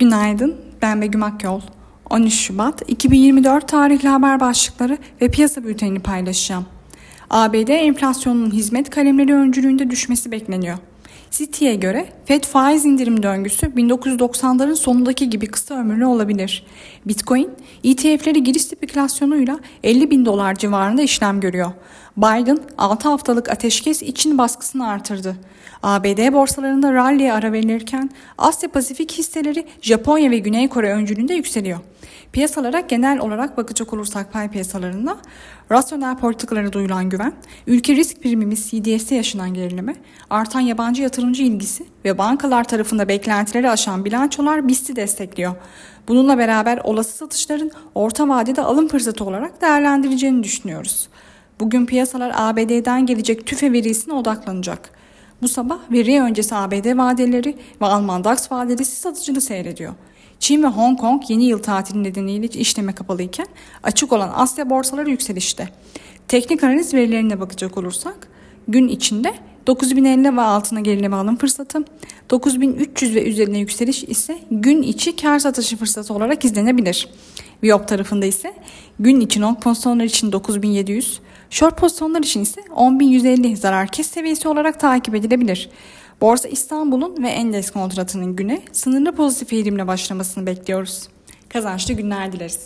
Günaydın, ben Begüm Akyol. 13 Şubat 2024 tarihli haber başlıkları ve piyasa bültenini paylaşacağım. ABD enflasyonunun hizmet kalemleri öncülüğünde düşmesi bekleniyor. City'ye göre FED faiz indirim döngüsü 1990'ların sonundaki gibi kısa ömürlü olabilir. Bitcoin, ETF'leri giriş spekülasyonuyla 50 bin dolar civarında işlem görüyor. Biden 6 haftalık ateşkes için baskısını artırdı. ABD borsalarında rally'e ara verilirken Asya Pasifik hisseleri Japonya ve Güney Kore öncülüğünde yükseliyor. Piyasalara genel olarak bakacak olursak pay piyasalarında rasyonel politikalara duyulan güven, ülke risk primimiz CDS'e yaşanan gerileme, artan yabancı yatırımcı ilgisi ve bankalar tarafında beklentileri aşan bilançolar BIST'i destekliyor. Bununla beraber olası satışların orta vadede alım fırsatı olarak değerlendireceğini düşünüyoruz. Bugün piyasalar ABD'den gelecek tüfe verisine odaklanacak. Bu sabah veri öncesi ABD vadeleri ve Alman DAX vadeleri satıcılı seyrediyor. Çin ve Hong Kong yeni yıl tatili nedeniyle işleme kapalıyken açık olan Asya borsaları yükselişte. Teknik analiz verilerine bakacak olursak gün içinde 9050 ve altına gerileme alım fırsatı, 9300 ve üzerine yükseliş ise gün içi kar satışı fırsatı olarak izlenebilir. Viyop tarafında ise gün için long pozisyonlar için 9700, short pozisyonlar için ise 10150 zarar kes seviyesi olarak takip edilebilir. Borsa İstanbul'un ve endeks kontratının güne sınırlı pozitif eğilimle başlamasını bekliyoruz. Kazançlı günler dileriz.